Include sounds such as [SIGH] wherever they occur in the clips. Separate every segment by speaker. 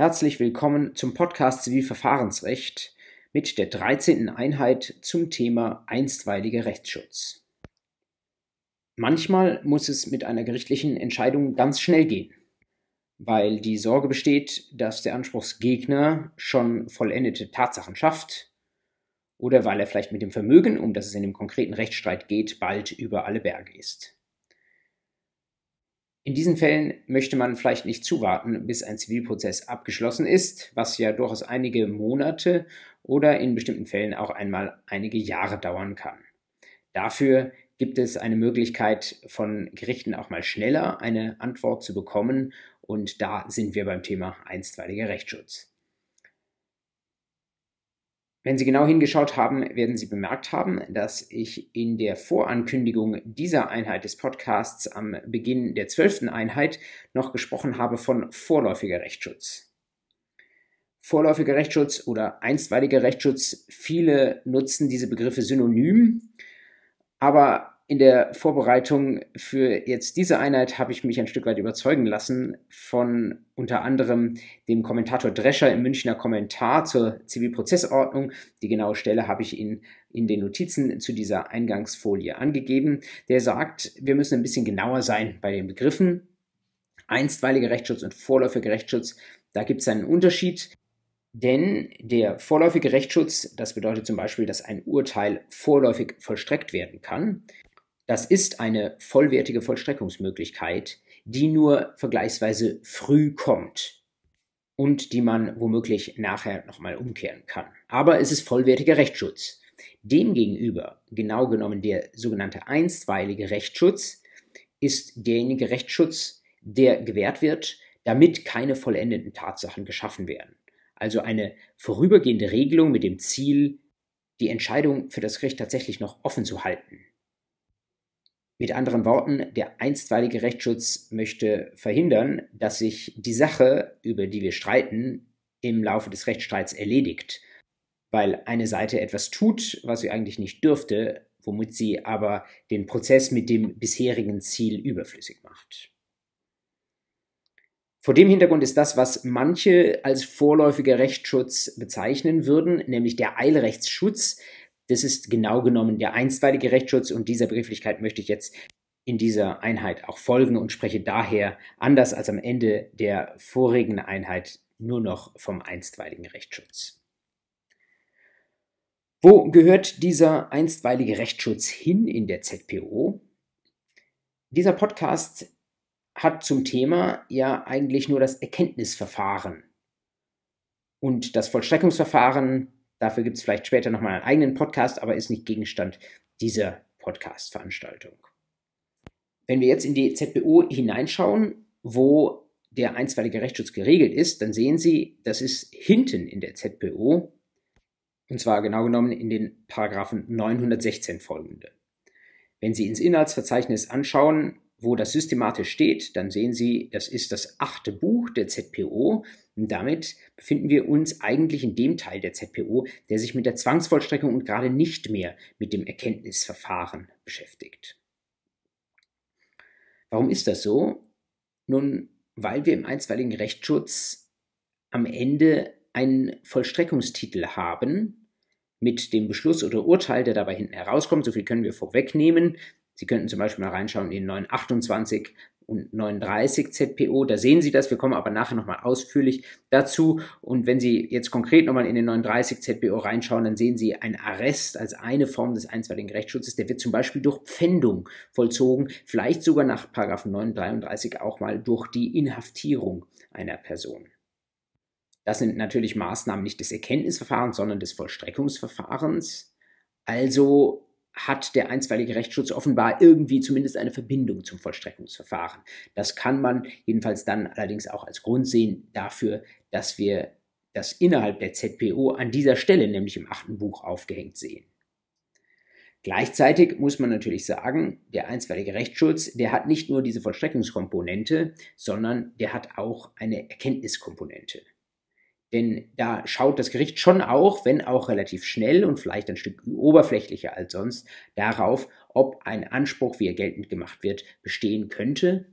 Speaker 1: Herzlich willkommen zum Podcast Zivilverfahrensrecht mit der 13. Einheit zum Thema einstweiliger Rechtsschutz. Manchmal muss es mit einer gerichtlichen Entscheidung ganz schnell gehen, weil die Sorge besteht, dass der Anspruchsgegner schon vollendete Tatsachen schafft oder weil er vielleicht mit dem Vermögen, um das es in dem konkreten Rechtsstreit geht, bald über alle Berge ist. In diesen Fällen möchte man vielleicht nicht zuwarten, bis ein Zivilprozess abgeschlossen ist, was ja durchaus einige Monate oder in bestimmten Fällen auch einmal einige Jahre dauern kann. Dafür gibt es eine Möglichkeit von Gerichten auch mal schneller eine Antwort zu bekommen und da sind wir beim Thema einstweiliger Rechtsschutz. Wenn Sie genau hingeschaut haben, werden Sie bemerkt haben, dass ich in der Vorankündigung dieser Einheit des Podcasts am Beginn der zwölften Einheit noch gesprochen habe von vorläufiger Rechtsschutz. Vorläufiger Rechtsschutz oder einstweiliger Rechtsschutz, viele nutzen diese Begriffe synonym, aber in der Vorbereitung für jetzt diese Einheit habe ich mich ein Stück weit überzeugen lassen von unter anderem dem Kommentator Drescher im Münchner Kommentar zur Zivilprozessordnung. Die genaue Stelle habe ich Ihnen in den Notizen zu dieser Eingangsfolie angegeben. Der sagt, wir müssen ein bisschen genauer sein bei den Begriffen. Einstweiliger Rechtsschutz und vorläufiger Rechtsschutz, da gibt es einen Unterschied. Denn der vorläufige Rechtsschutz, das bedeutet zum Beispiel, dass ein Urteil vorläufig vollstreckt werden kann. Das ist eine vollwertige Vollstreckungsmöglichkeit, die nur vergleichsweise früh kommt und die man womöglich nachher nochmal umkehren kann. Aber es ist vollwertiger Rechtsschutz. Demgegenüber, genau genommen der sogenannte einstweilige Rechtsschutz, ist derjenige Rechtsschutz, der gewährt wird, damit keine vollendeten Tatsachen geschaffen werden. Also eine vorübergehende Regelung mit dem Ziel, die Entscheidung für das Gericht tatsächlich noch offen zu halten. Mit anderen Worten, der einstweilige Rechtsschutz möchte verhindern, dass sich die Sache, über die wir streiten, im Laufe des Rechtsstreits erledigt, weil eine Seite etwas tut, was sie eigentlich nicht dürfte, womit sie aber den Prozess mit dem bisherigen Ziel überflüssig macht. Vor dem Hintergrund ist das, was manche als vorläufiger Rechtsschutz bezeichnen würden, nämlich der Eilrechtsschutz, das ist genau genommen der einstweilige Rechtsschutz und dieser Begrifflichkeit möchte ich jetzt in dieser Einheit auch folgen und spreche daher anders als am Ende der vorigen Einheit nur noch vom einstweiligen Rechtsschutz. Wo gehört dieser einstweilige Rechtsschutz hin in der ZPO? Dieser Podcast hat zum Thema ja eigentlich nur das Erkenntnisverfahren und das Vollstreckungsverfahren Dafür gibt es vielleicht später nochmal einen eigenen Podcast, aber ist nicht Gegenstand dieser Podcast-Veranstaltung. Wenn wir jetzt in die ZBO hineinschauen, wo der einstweilige Rechtsschutz geregelt ist, dann sehen Sie, das ist hinten in der ZBO, und zwar genau genommen in den Paragraphen 916 folgende. Wenn Sie ins Inhaltsverzeichnis anschauen, wo das systematisch steht, dann sehen Sie, das ist das achte Buch der ZPO. Und damit befinden wir uns eigentlich in dem Teil der ZPO, der sich mit der Zwangsvollstreckung und gerade nicht mehr mit dem Erkenntnisverfahren beschäftigt. Warum ist das so? Nun, weil wir im einstweiligen Rechtsschutz am Ende einen Vollstreckungstitel haben, mit dem Beschluss oder Urteil, der dabei hinten herauskommt. So viel können wir vorwegnehmen. Sie könnten zum Beispiel mal reinschauen in 928 und 39 ZPO. Da sehen Sie das. Wir kommen aber nachher nochmal ausführlich dazu. Und wenn Sie jetzt konkret nochmal in den 39 ZPO reinschauen, dann sehen Sie einen Arrest als eine Form des einstweiligen Rechtsschutzes. Der wird zum Beispiel durch Pfändung vollzogen, vielleicht sogar nach 933 auch mal durch die Inhaftierung einer Person. Das sind natürlich Maßnahmen nicht des Erkenntnisverfahrens, sondern des Vollstreckungsverfahrens. Also hat der einstweilige Rechtsschutz offenbar irgendwie zumindest eine Verbindung zum Vollstreckungsverfahren. Das kann man jedenfalls dann allerdings auch als Grund sehen dafür, dass wir das innerhalb der ZPO an dieser Stelle, nämlich im achten Buch, aufgehängt sehen. Gleichzeitig muss man natürlich sagen, der einstweilige Rechtsschutz, der hat nicht nur diese Vollstreckungskomponente, sondern der hat auch eine Erkenntniskomponente. Denn da schaut das Gericht schon auch, wenn auch relativ schnell und vielleicht ein Stück oberflächlicher als sonst, darauf, ob ein Anspruch, wie er geltend gemacht wird, bestehen könnte.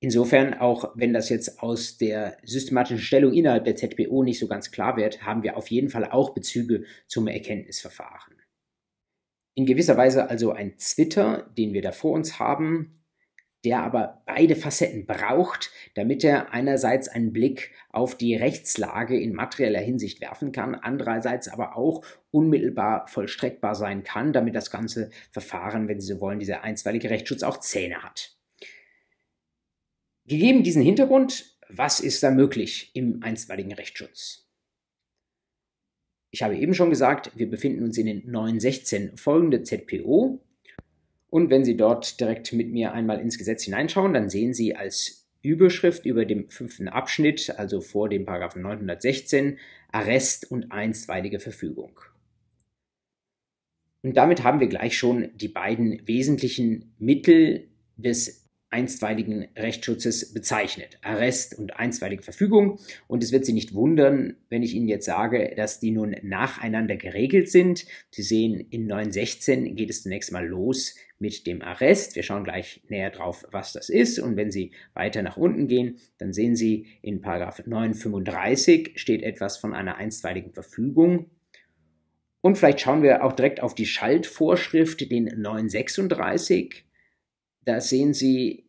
Speaker 1: Insofern, auch wenn das jetzt aus der systematischen Stellung innerhalb der ZPO nicht so ganz klar wird, haben wir auf jeden Fall auch Bezüge zum Erkenntnisverfahren. In gewisser Weise also ein Zwitter, den wir da vor uns haben, der aber beide Facetten braucht, damit er einerseits einen Blick auf die Rechtslage in materieller Hinsicht werfen kann, andererseits aber auch unmittelbar vollstreckbar sein kann, damit das ganze Verfahren, wenn Sie so wollen, dieser einstweilige Rechtsschutz auch Zähne hat. Gegeben diesen Hintergrund, was ist da möglich im einstweiligen Rechtsschutz? Ich habe eben schon gesagt, wir befinden uns in den 916 folgende ZPO. Und wenn Sie dort direkt mit mir einmal ins Gesetz hineinschauen, dann sehen Sie als Überschrift über dem fünften Abschnitt, also vor dem Paragraphen 916, Arrest und einstweilige Verfügung. Und damit haben wir gleich schon die beiden wesentlichen Mittel des einstweiligen Rechtsschutzes bezeichnet. Arrest und einstweilige Verfügung. Und es wird Sie nicht wundern, wenn ich Ihnen jetzt sage, dass die nun nacheinander geregelt sind. Sie sehen, in 916 geht es zunächst mal los mit dem Arrest. Wir schauen gleich näher drauf, was das ist. Und wenn Sie weiter nach unten gehen, dann sehen Sie in Paragraph 935 steht etwas von einer einstweiligen Verfügung. Und vielleicht schauen wir auch direkt auf die Schaltvorschrift, den 936. Da sehen Sie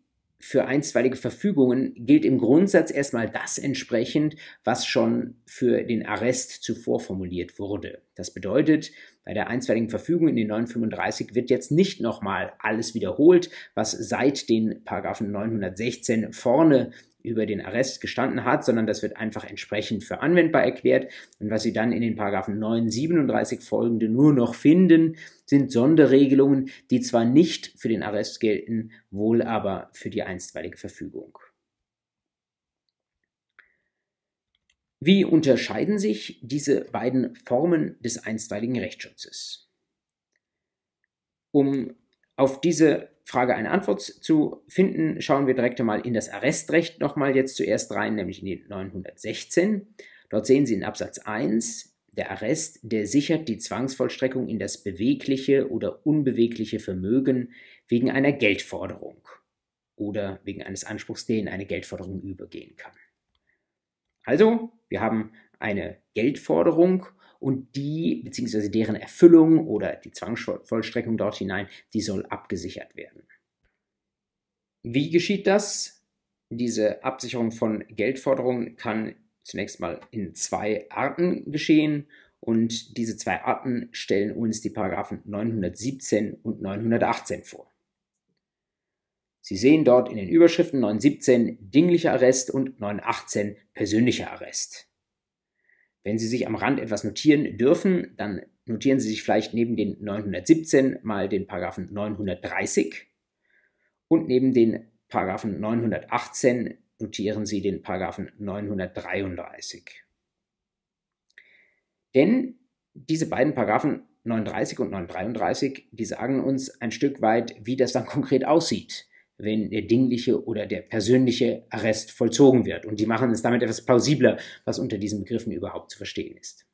Speaker 1: für einstweilige Verfügungen gilt im Grundsatz erstmal das entsprechend, was schon für den Arrest zuvor formuliert wurde. Das bedeutet, bei der einstweiligen Verfügung in den 935 wird jetzt nicht nochmal alles wiederholt, was seit den Paragraphen 916 vorne über den Arrest gestanden hat, sondern das wird einfach entsprechend für anwendbar erklärt. Und was Sie dann in den Paragraphen 937 folgende nur noch finden, sind Sonderregelungen, die zwar nicht für den Arrest gelten, wohl aber für die einstweilige Verfügung. Wie unterscheiden sich diese beiden Formen des einstweiligen Rechtsschutzes? Um auf diese Frage eine Antwort zu finden, schauen wir direkt einmal in das Arrestrecht nochmal jetzt zuerst rein, nämlich in die 916. Dort sehen Sie in Absatz 1, der Arrest, der sichert die Zwangsvollstreckung in das bewegliche oder unbewegliche Vermögen wegen einer Geldforderung oder wegen eines Anspruchs, der in eine Geldforderung übergehen kann. Also, wir haben eine Geldforderung und die bzw. deren Erfüllung oder die Zwangsvollstreckung dort hinein, die soll abgesichert werden. Wie geschieht das? Diese Absicherung von Geldforderungen kann zunächst mal in zwei Arten geschehen und diese zwei Arten stellen uns die Paragraphen 917 und 918 vor. Sie sehen dort in den Überschriften 917 dinglicher Arrest und 918 persönlicher Arrest. Wenn Sie sich am Rand etwas notieren dürfen, dann notieren Sie sich vielleicht neben den 917 mal den Paragraphen 930 und neben den Paragraphen 918 notieren Sie den Paragraphen 933. Denn diese beiden Paragraphen 930 und 933, die sagen uns ein Stück weit, wie das dann [LAUGHS] konkret aussieht wenn der dingliche oder der persönliche Arrest vollzogen wird. Und die machen es damit etwas plausibler, was unter diesen Begriffen überhaupt zu verstehen ist.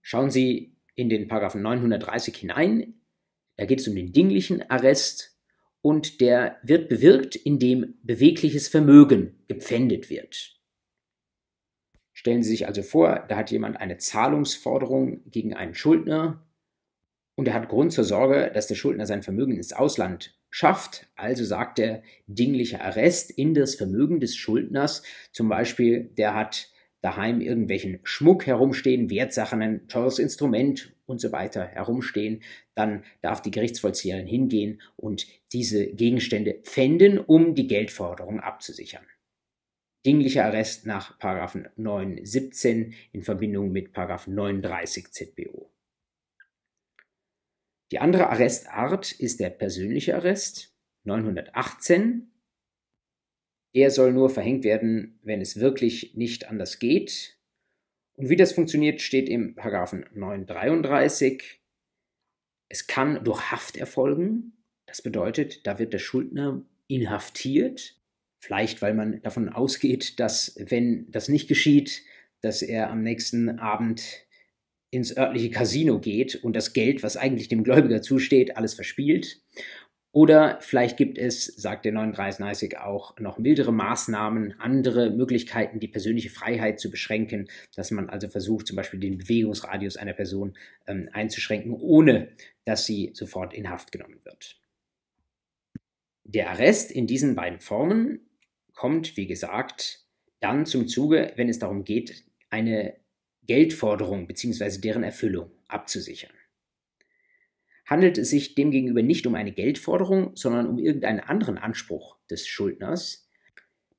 Speaker 1: Schauen Sie in den Paragraphen 930 hinein. Da geht es um den dinglichen Arrest und der wird bewirkt, indem bewegliches Vermögen gepfändet wird. Stellen Sie sich also vor, da hat jemand eine Zahlungsforderung gegen einen Schuldner und er hat Grund zur Sorge, dass der Schuldner sein Vermögen ins Ausland schafft. Also sagt der dingliche Arrest in das Vermögen des Schuldners. Zum Beispiel, der hat daheim irgendwelchen Schmuck herumstehen, Wertsachen, ein teures Instrument und so weiter herumstehen, dann darf die Gerichtsvollzieherin hingehen und diese Gegenstände pfänden, um die Geldforderung abzusichern. Dinglicher Arrest nach 917 in Verbindung mit 930 ZBO. Die andere Arrestart ist der persönliche Arrest, 918. Der soll nur verhängt werden, wenn es wirklich nicht anders geht. Und wie das funktioniert, steht im Paragraphen 933. Es kann durch Haft erfolgen. Das bedeutet, da wird der Schuldner inhaftiert. Vielleicht, weil man davon ausgeht, dass, wenn das nicht geschieht, dass er am nächsten Abend ins örtliche Casino geht und das Geld, was eigentlich dem Gläubiger zusteht, alles verspielt. Oder vielleicht gibt es, sagt der 39 auch, noch mildere Maßnahmen, andere Möglichkeiten, die persönliche Freiheit zu beschränken, dass man also versucht, zum Beispiel den Bewegungsradius einer Person ähm, einzuschränken, ohne dass sie sofort in Haft genommen wird. Der Arrest in diesen beiden Formen kommt, wie gesagt, dann zum Zuge, wenn es darum geht, eine Geldforderung bzw. deren Erfüllung abzusichern. Handelt es sich demgegenüber nicht um eine Geldforderung, sondern um irgendeinen anderen Anspruch des Schuldners,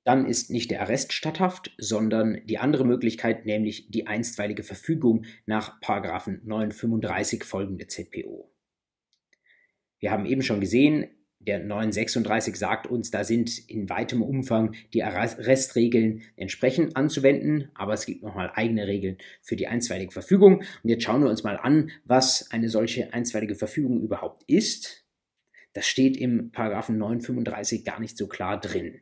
Speaker 1: dann ist nicht der Arrest statthaft, sondern die andere Möglichkeit, nämlich die einstweilige Verfügung nach 935 folgende ZPO. Wir haben eben schon gesehen, der 936 sagt uns, da sind in weitem Umfang die Arrestregeln entsprechend anzuwenden, aber es gibt nochmal eigene Regeln für die einstweilige Verfügung. Und jetzt schauen wir uns mal an, was eine solche einstweilige Verfügung überhaupt ist. Das steht im Paragraphen 935 gar nicht so klar drin.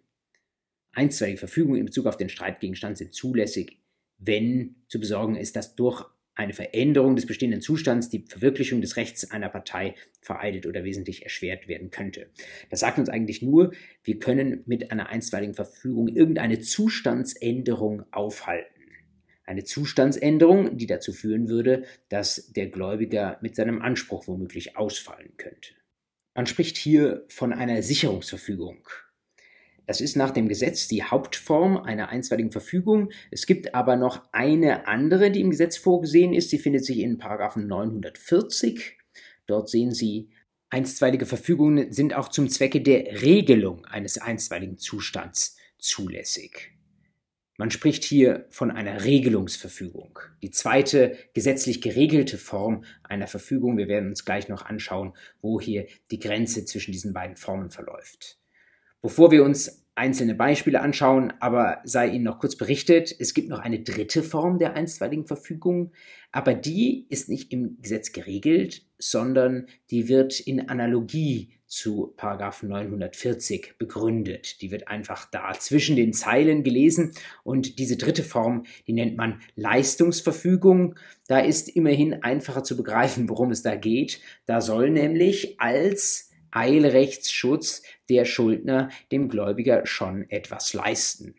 Speaker 1: Einstweilige Verfügungen in Bezug auf den Streitgegenstand sind zulässig, wenn zu besorgen ist, dass durch eine Veränderung des bestehenden Zustands die Verwirklichung des Rechts einer Partei vereidet oder wesentlich erschwert werden könnte. Das sagt uns eigentlich nur, wir können mit einer einstweiligen Verfügung irgendeine Zustandsänderung aufhalten. Eine Zustandsänderung, die dazu führen würde, dass der Gläubiger mit seinem Anspruch womöglich ausfallen könnte. Man spricht hier von einer Sicherungsverfügung. Das ist nach dem Gesetz die Hauptform einer einstweiligen Verfügung. Es gibt aber noch eine andere, die im Gesetz vorgesehen ist. Sie findet sich in Paragraphen 940. Dort sehen Sie, einstweilige Verfügungen sind auch zum Zwecke der Regelung eines einstweiligen Zustands zulässig. Man spricht hier von einer Regelungsverfügung. Die zweite gesetzlich geregelte Form einer Verfügung. Wir werden uns gleich noch anschauen, wo hier die Grenze zwischen diesen beiden Formen verläuft. Bevor wir uns einzelne Beispiele anschauen, aber sei Ihnen noch kurz berichtet, es gibt noch eine dritte Form der einstweiligen Verfügung, aber die ist nicht im Gesetz geregelt, sondern die wird in Analogie zu Paragraph 940 begründet. Die wird einfach da zwischen den Zeilen gelesen und diese dritte Form, die nennt man Leistungsverfügung. Da ist immerhin einfacher zu begreifen, worum es da geht. Da soll nämlich als Eilrechtsschutz der Schuldner dem Gläubiger schon etwas leisten.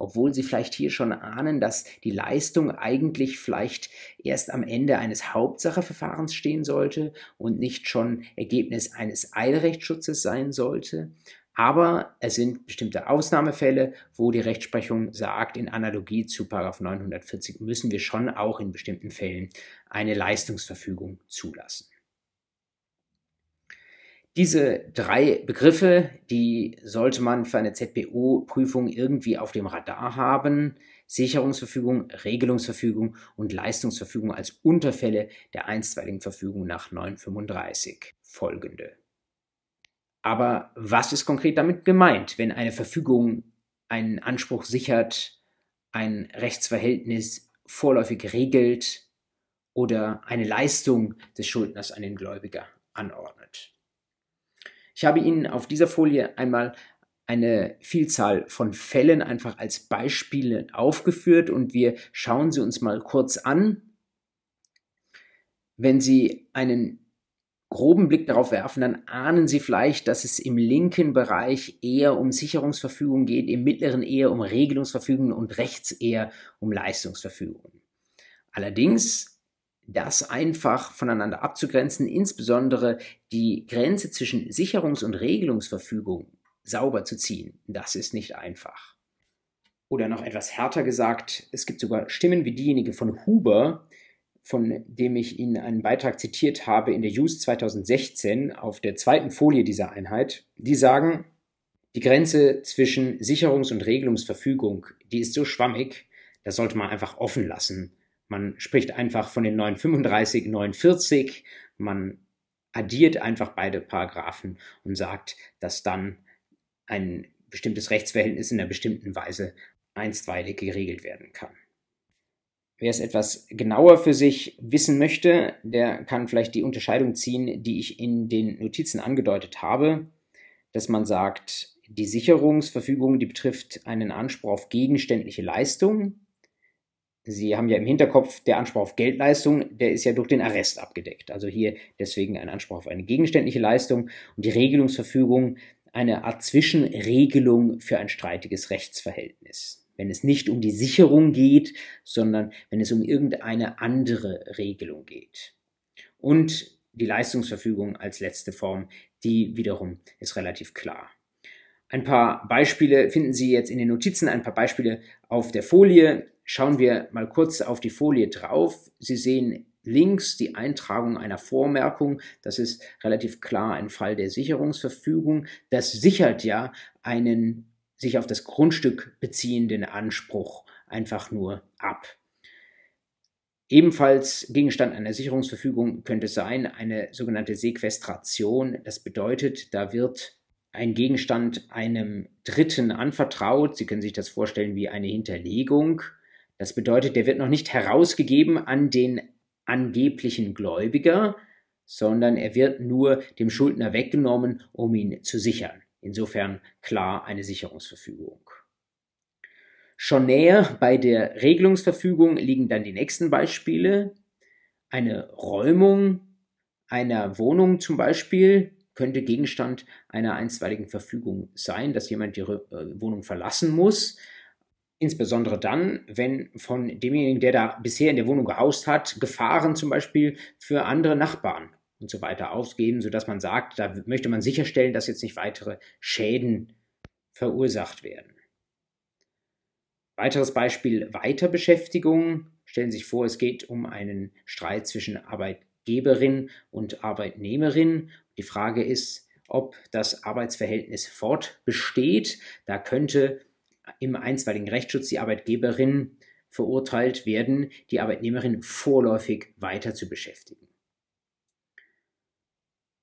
Speaker 1: Obwohl Sie vielleicht hier schon ahnen, dass die Leistung eigentlich vielleicht erst am Ende eines Hauptsacheverfahrens stehen sollte und nicht schon Ergebnis eines Eilrechtsschutzes sein sollte. Aber es sind bestimmte Ausnahmefälle, wo die Rechtsprechung sagt, in Analogie zu 940 müssen wir schon auch in bestimmten Fällen eine Leistungsverfügung zulassen. Diese drei Begriffe, die sollte man für eine ZBO-Prüfung irgendwie auf dem Radar haben. Sicherungsverfügung, Regelungsverfügung und Leistungsverfügung als Unterfälle der einstweiligen Verfügung nach 935 folgende. Aber was ist konkret damit gemeint, wenn eine Verfügung einen Anspruch sichert, ein Rechtsverhältnis vorläufig regelt oder eine Leistung des Schuldners an den Gläubiger anordnet? Ich habe Ihnen auf dieser Folie einmal eine Vielzahl von Fällen einfach als Beispiele aufgeführt und wir schauen sie uns mal kurz an. Wenn Sie einen groben Blick darauf werfen, dann ahnen Sie vielleicht, dass es im linken Bereich eher um Sicherungsverfügung geht, im mittleren eher um Regelungsverfügungen und rechts eher um Leistungsverfügungen. Allerdings das einfach voneinander abzugrenzen, insbesondere die Grenze zwischen Sicherungs- und Regelungsverfügung sauber zu ziehen, das ist nicht einfach. Oder noch etwas härter gesagt, es gibt sogar Stimmen wie diejenige von Huber, von dem ich Ihnen einen Beitrag zitiert habe in der JUS 2016 auf der zweiten Folie dieser Einheit, die sagen, die Grenze zwischen Sicherungs- und Regelungsverfügung, die ist so schwammig, das sollte man einfach offen lassen man spricht einfach von den 935, 940. Man addiert einfach beide Paragraphen und sagt, dass dann ein bestimmtes Rechtsverhältnis in einer bestimmten Weise einstweilig geregelt werden kann. Wer es etwas genauer für sich wissen möchte, der kann vielleicht die Unterscheidung ziehen, die ich in den Notizen angedeutet habe, dass man sagt, die Sicherungsverfügung, die betrifft einen Anspruch auf gegenständliche Leistung, Sie haben ja im Hinterkopf, der Anspruch auf Geldleistung, der ist ja durch den Arrest abgedeckt. Also hier deswegen ein Anspruch auf eine gegenständliche Leistung und die Regelungsverfügung eine Art Zwischenregelung für ein streitiges Rechtsverhältnis. Wenn es nicht um die Sicherung geht, sondern wenn es um irgendeine andere Regelung geht. Und die Leistungsverfügung als letzte Form, die wiederum ist relativ klar. Ein paar Beispiele finden Sie jetzt in den Notizen, ein paar Beispiele auf der Folie. Schauen wir mal kurz auf die Folie drauf. Sie sehen links die Eintragung einer Vormerkung. Das ist relativ klar ein Fall der Sicherungsverfügung. Das sichert ja einen sich auf das Grundstück beziehenden Anspruch einfach nur ab. Ebenfalls Gegenstand einer Sicherungsverfügung könnte sein eine sogenannte Sequestration. Das bedeutet, da wird ein Gegenstand einem Dritten anvertraut. Sie können sich das vorstellen wie eine Hinterlegung. Das bedeutet, der wird noch nicht herausgegeben an den angeblichen Gläubiger, sondern er wird nur dem Schuldner weggenommen, um ihn zu sichern. Insofern klar eine Sicherungsverfügung. Schon näher bei der Regelungsverfügung liegen dann die nächsten Beispiele. Eine Räumung einer Wohnung zum Beispiel könnte Gegenstand einer einstweiligen Verfügung sein, dass jemand die äh, Wohnung verlassen muss. Insbesondere dann, wenn von demjenigen, der da bisher in der Wohnung gehaust hat, Gefahren zum Beispiel für andere Nachbarn und so weiter ausgeben, sodass man sagt, da möchte man sicherstellen, dass jetzt nicht weitere Schäden verursacht werden. Weiteres Beispiel Weiterbeschäftigung. Stellen Sie sich vor, es geht um einen Streit zwischen Arbeitgeberin und Arbeitnehmerin. Die Frage ist, ob das Arbeitsverhältnis fortbesteht. Da könnte im einstweiligen Rechtsschutz die Arbeitgeberin verurteilt werden, die Arbeitnehmerin vorläufig weiter zu beschäftigen.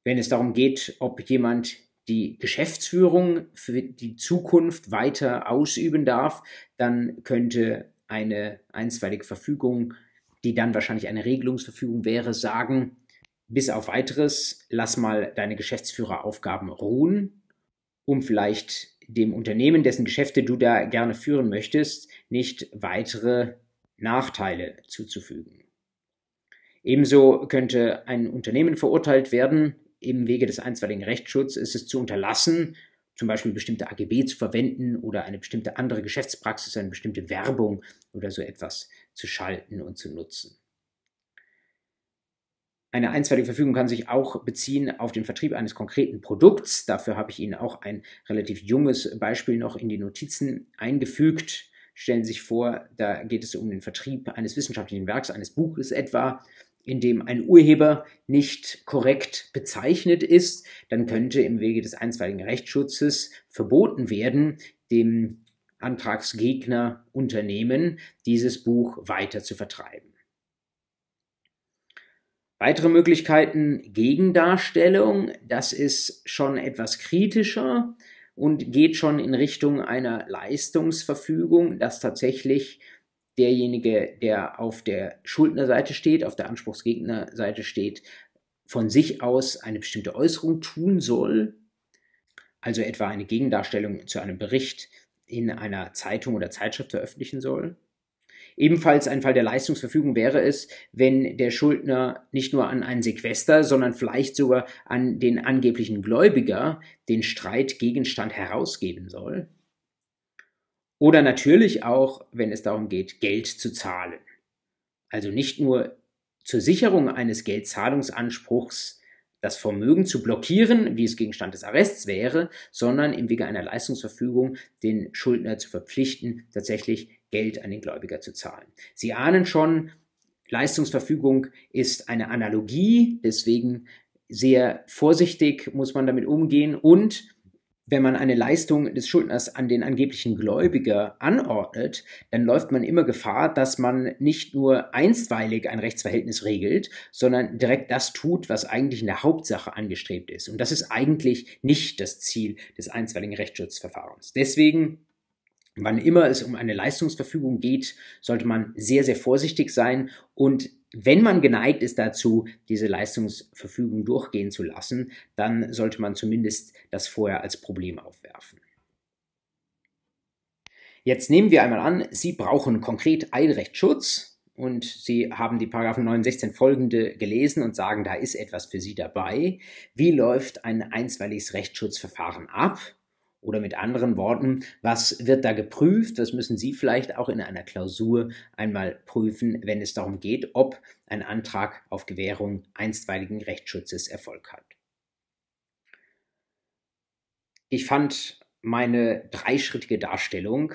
Speaker 1: Wenn es darum geht, ob jemand die Geschäftsführung für die Zukunft weiter ausüben darf, dann könnte eine einstweilige Verfügung, die dann wahrscheinlich eine Regelungsverfügung wäre, sagen, bis auf weiteres, lass mal deine Geschäftsführeraufgaben ruhen, um vielleicht dem Unternehmen, dessen Geschäfte du da gerne führen möchtest, nicht weitere Nachteile zuzufügen. Ebenso könnte ein Unternehmen verurteilt werden, im Wege des einstweiligen Rechtsschutzes es zu unterlassen, zum Beispiel bestimmte AGB zu verwenden oder eine bestimmte andere Geschäftspraxis, eine bestimmte Werbung oder so etwas zu schalten und zu nutzen. Eine einstweilige Verfügung kann sich auch beziehen auf den Vertrieb eines konkreten Produkts. Dafür habe ich Ihnen auch ein relativ junges Beispiel noch in die Notizen eingefügt. Stellen Sie sich vor, da geht es um den Vertrieb eines wissenschaftlichen Werks, eines Buches etwa, in dem ein Urheber nicht korrekt bezeichnet ist, dann könnte im Wege des einstweiligen Rechtsschutzes verboten werden, dem Antragsgegner Unternehmen dieses Buch weiter zu vertreiben. Weitere Möglichkeiten Gegendarstellung, das ist schon etwas kritischer und geht schon in Richtung einer Leistungsverfügung, dass tatsächlich derjenige, der auf der Schuldnerseite steht, auf der Anspruchsgegnerseite steht, von sich aus eine bestimmte Äußerung tun soll, also etwa eine Gegendarstellung zu einem Bericht in einer Zeitung oder Zeitschrift veröffentlichen soll. Ebenfalls ein Fall der Leistungsverfügung wäre es, wenn der Schuldner nicht nur an einen Sequester, sondern vielleicht sogar an den angeblichen Gläubiger den Streitgegenstand herausgeben soll. Oder natürlich auch, wenn es darum geht, Geld zu zahlen. Also nicht nur zur Sicherung eines Geldzahlungsanspruchs das Vermögen zu blockieren, wie es Gegenstand des Arrests wäre, sondern im Wege einer Leistungsverfügung den Schuldner zu verpflichten, tatsächlich Geld an den Gläubiger zu zahlen. Sie ahnen schon, Leistungsverfügung ist eine Analogie, deswegen sehr vorsichtig muss man damit umgehen und wenn man eine Leistung des Schuldners an den angeblichen Gläubiger anordnet, dann läuft man immer Gefahr, dass man nicht nur einstweilig ein Rechtsverhältnis regelt, sondern direkt das tut, was eigentlich in der Hauptsache angestrebt ist. Und das ist eigentlich nicht das Ziel des einstweiligen Rechtsschutzverfahrens. Deswegen Wann immer es um eine Leistungsverfügung geht, sollte man sehr, sehr vorsichtig sein und wenn man geneigt ist dazu, diese Leistungsverfügung durchgehen zu lassen, dann sollte man zumindest das vorher als Problem aufwerfen. Jetzt nehmen wir einmal an, Sie brauchen konkret Eilrechtsschutz und Sie haben die Paragraphen 9, 16 folgende gelesen und sagen, da ist etwas für Sie dabei. Wie läuft ein einstweiliges Rechtsschutzverfahren ab? Oder mit anderen Worten, was wird da geprüft? Das müssen Sie vielleicht auch in einer Klausur einmal prüfen, wenn es darum geht, ob ein Antrag auf Gewährung einstweiligen Rechtsschutzes Erfolg hat. Ich fand meine dreischrittige Darstellung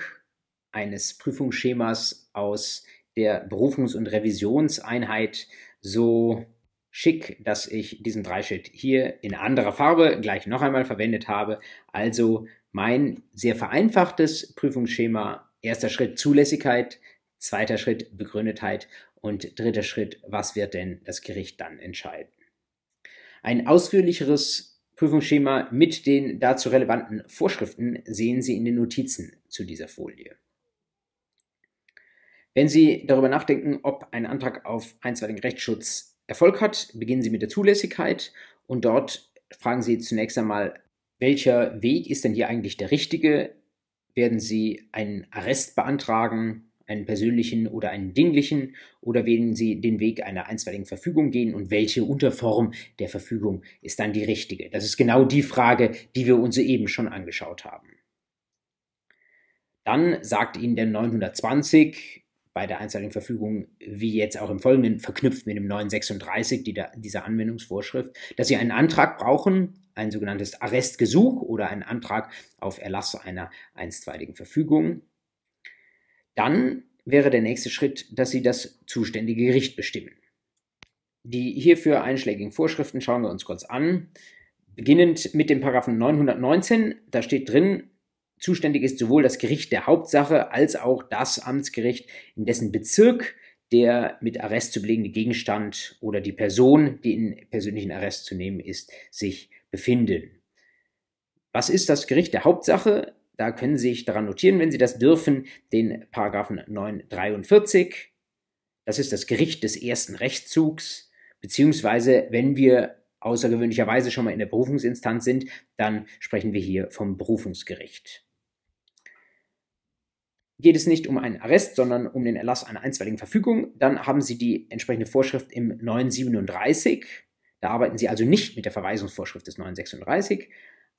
Speaker 1: eines Prüfungsschemas aus der Berufungs- und Revisionseinheit so schick, dass ich diesen Dreischritt hier in anderer Farbe gleich noch einmal verwendet habe. Also mein sehr vereinfachtes Prüfungsschema. Erster Schritt Zulässigkeit, zweiter Schritt Begründetheit und dritter Schritt, was wird denn das Gericht dann entscheiden? Ein ausführlicheres Prüfungsschema mit den dazu relevanten Vorschriften sehen Sie in den Notizen zu dieser Folie. Wenn Sie darüber nachdenken, ob ein Antrag auf einstweiligen Rechtsschutz Erfolg hat, beginnen Sie mit der Zulässigkeit und dort fragen Sie zunächst einmal, welcher Weg ist denn hier eigentlich der richtige? Werden Sie einen Arrest beantragen, einen persönlichen oder einen dinglichen, oder werden Sie den Weg einer einstweiligen Verfügung gehen und welche Unterform der Verfügung ist dann die richtige? Das ist genau die Frage, die wir uns eben schon angeschaut haben. Dann sagt Ihnen der 920, bei der einstweiligen Verfügung, wie jetzt auch im Folgenden, verknüpft mit dem 936, die da, dieser Anwendungsvorschrift, dass Sie einen Antrag brauchen, ein sogenanntes Arrestgesuch oder einen Antrag auf Erlass einer einstweiligen Verfügung. Dann wäre der nächste Schritt, dass Sie das zuständige Gericht bestimmen. Die hierfür einschlägigen Vorschriften schauen wir uns kurz an. Beginnend mit dem Paragraphen 919, da steht drin, Zuständig ist sowohl das Gericht der Hauptsache als auch das Amtsgericht, in dessen Bezirk der mit Arrest zu belegende Gegenstand oder die Person, die in persönlichen Arrest zu nehmen ist, sich befinden. Was ist das Gericht der Hauptsache? Da können Sie sich daran notieren, wenn Sie das dürfen, den Paragraphen 943. Das ist das Gericht des ersten Rechtszugs, beziehungsweise wenn wir außergewöhnlicherweise schon mal in der Berufungsinstanz sind, dann sprechen wir hier vom Berufungsgericht geht es nicht um einen Arrest, sondern um den Erlass einer einstweiligen Verfügung, dann haben Sie die entsprechende Vorschrift im 937. Da arbeiten Sie also nicht mit der Verweisungsvorschrift des 936.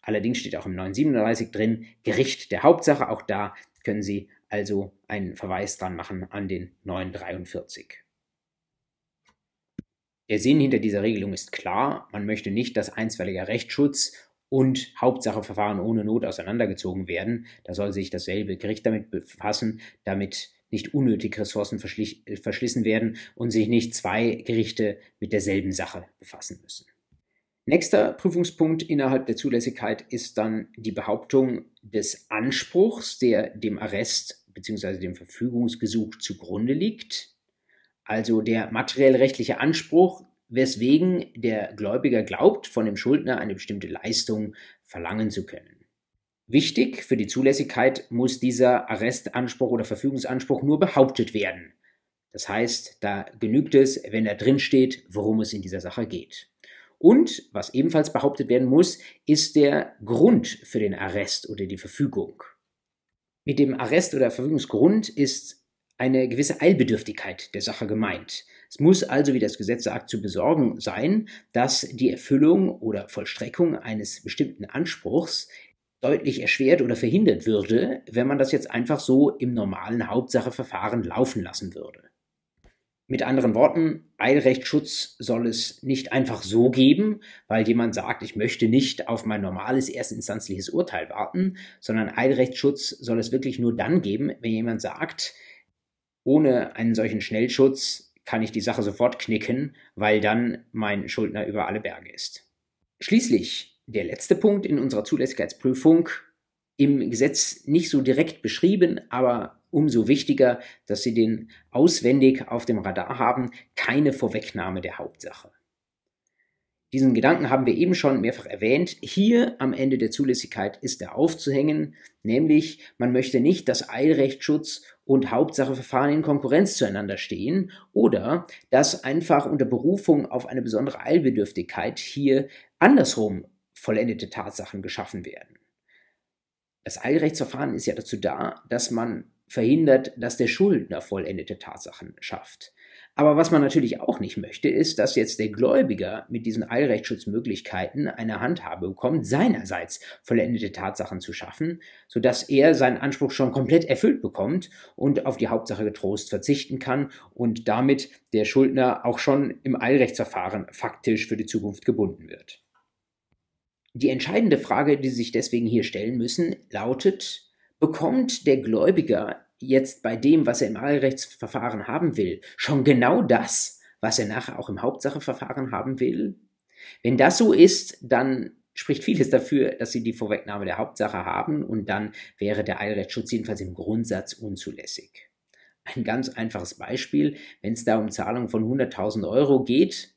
Speaker 1: Allerdings steht auch im 937 drin Gericht der Hauptsache. Auch da können Sie also einen Verweis dran machen an den 943. Der Sinn hinter dieser Regelung ist klar. Man möchte nicht, dass einstweiliger Rechtsschutz und Hauptsache Verfahren ohne Not auseinandergezogen werden. Da soll sich dasselbe Gericht damit befassen, damit nicht unnötig Ressourcen äh, verschlissen werden und sich nicht zwei Gerichte mit derselben Sache befassen müssen. Nächster Prüfungspunkt innerhalb der Zulässigkeit ist dann die Behauptung des Anspruchs, der dem Arrest bzw. dem Verfügungsgesuch zugrunde liegt. Also der materiell rechtliche Anspruch weswegen der Gläubiger glaubt, von dem Schuldner eine bestimmte Leistung verlangen zu können. Wichtig für die Zulässigkeit muss dieser Arrestanspruch oder Verfügungsanspruch nur behauptet werden. Das heißt, da genügt es, wenn da drin steht, worum es in dieser Sache geht. Und was ebenfalls behauptet werden muss, ist der Grund für den Arrest oder die Verfügung. Mit dem Arrest oder Verfügungsgrund ist eine gewisse Eilbedürftigkeit der Sache gemeint. Es muss also, wie das Gesetz sagt, zu besorgen sein, dass die Erfüllung oder Vollstreckung eines bestimmten Anspruchs deutlich erschwert oder verhindert würde, wenn man das jetzt einfach so im normalen Hauptsacheverfahren laufen lassen würde. Mit anderen Worten, Eilrechtsschutz soll es nicht einfach so geben, weil jemand sagt, ich möchte nicht auf mein normales erstinstanzliches Urteil warten, sondern Eilrechtsschutz soll es wirklich nur dann geben, wenn jemand sagt, ohne einen solchen Schnellschutz kann ich die Sache sofort knicken, weil dann mein Schuldner über alle Berge ist. Schließlich der letzte Punkt in unserer Zulässigkeitsprüfung, im Gesetz nicht so direkt beschrieben, aber umso wichtiger, dass Sie den auswendig auf dem Radar haben, keine Vorwegnahme der Hauptsache. Diesen Gedanken haben wir eben schon mehrfach erwähnt. Hier am Ende der Zulässigkeit ist er aufzuhängen, nämlich man möchte nicht, dass Eilrechtsschutz und Hauptsacheverfahren in Konkurrenz zueinander stehen oder dass einfach unter Berufung auf eine besondere Eilbedürftigkeit hier andersrum vollendete Tatsachen geschaffen werden. Das Eilrechtsverfahren ist ja dazu da, dass man verhindert, dass der Schuldner vollendete Tatsachen schafft. Aber was man natürlich auch nicht möchte, ist, dass jetzt der Gläubiger mit diesen Eilrechtsschutzmöglichkeiten eine Handhabe bekommt, seinerseits vollendete Tatsachen zu schaffen, sodass er seinen Anspruch schon komplett erfüllt bekommt und auf die Hauptsache getrost verzichten kann und damit der Schuldner auch schon im Eilrechtsverfahren faktisch für die Zukunft gebunden wird. Die entscheidende Frage, die Sie sich deswegen hier stellen müssen, lautet, bekommt der Gläubiger jetzt bei dem, was er im Eilrechtsverfahren haben will, schon genau das, was er nachher auch im Hauptsacheverfahren haben will? Wenn das so ist, dann spricht vieles dafür, dass sie die Vorwegnahme der Hauptsache haben und dann wäre der Eilrechtsschutz jedenfalls im Grundsatz unzulässig. Ein ganz einfaches Beispiel, wenn es da um Zahlungen von 100.000 Euro geht,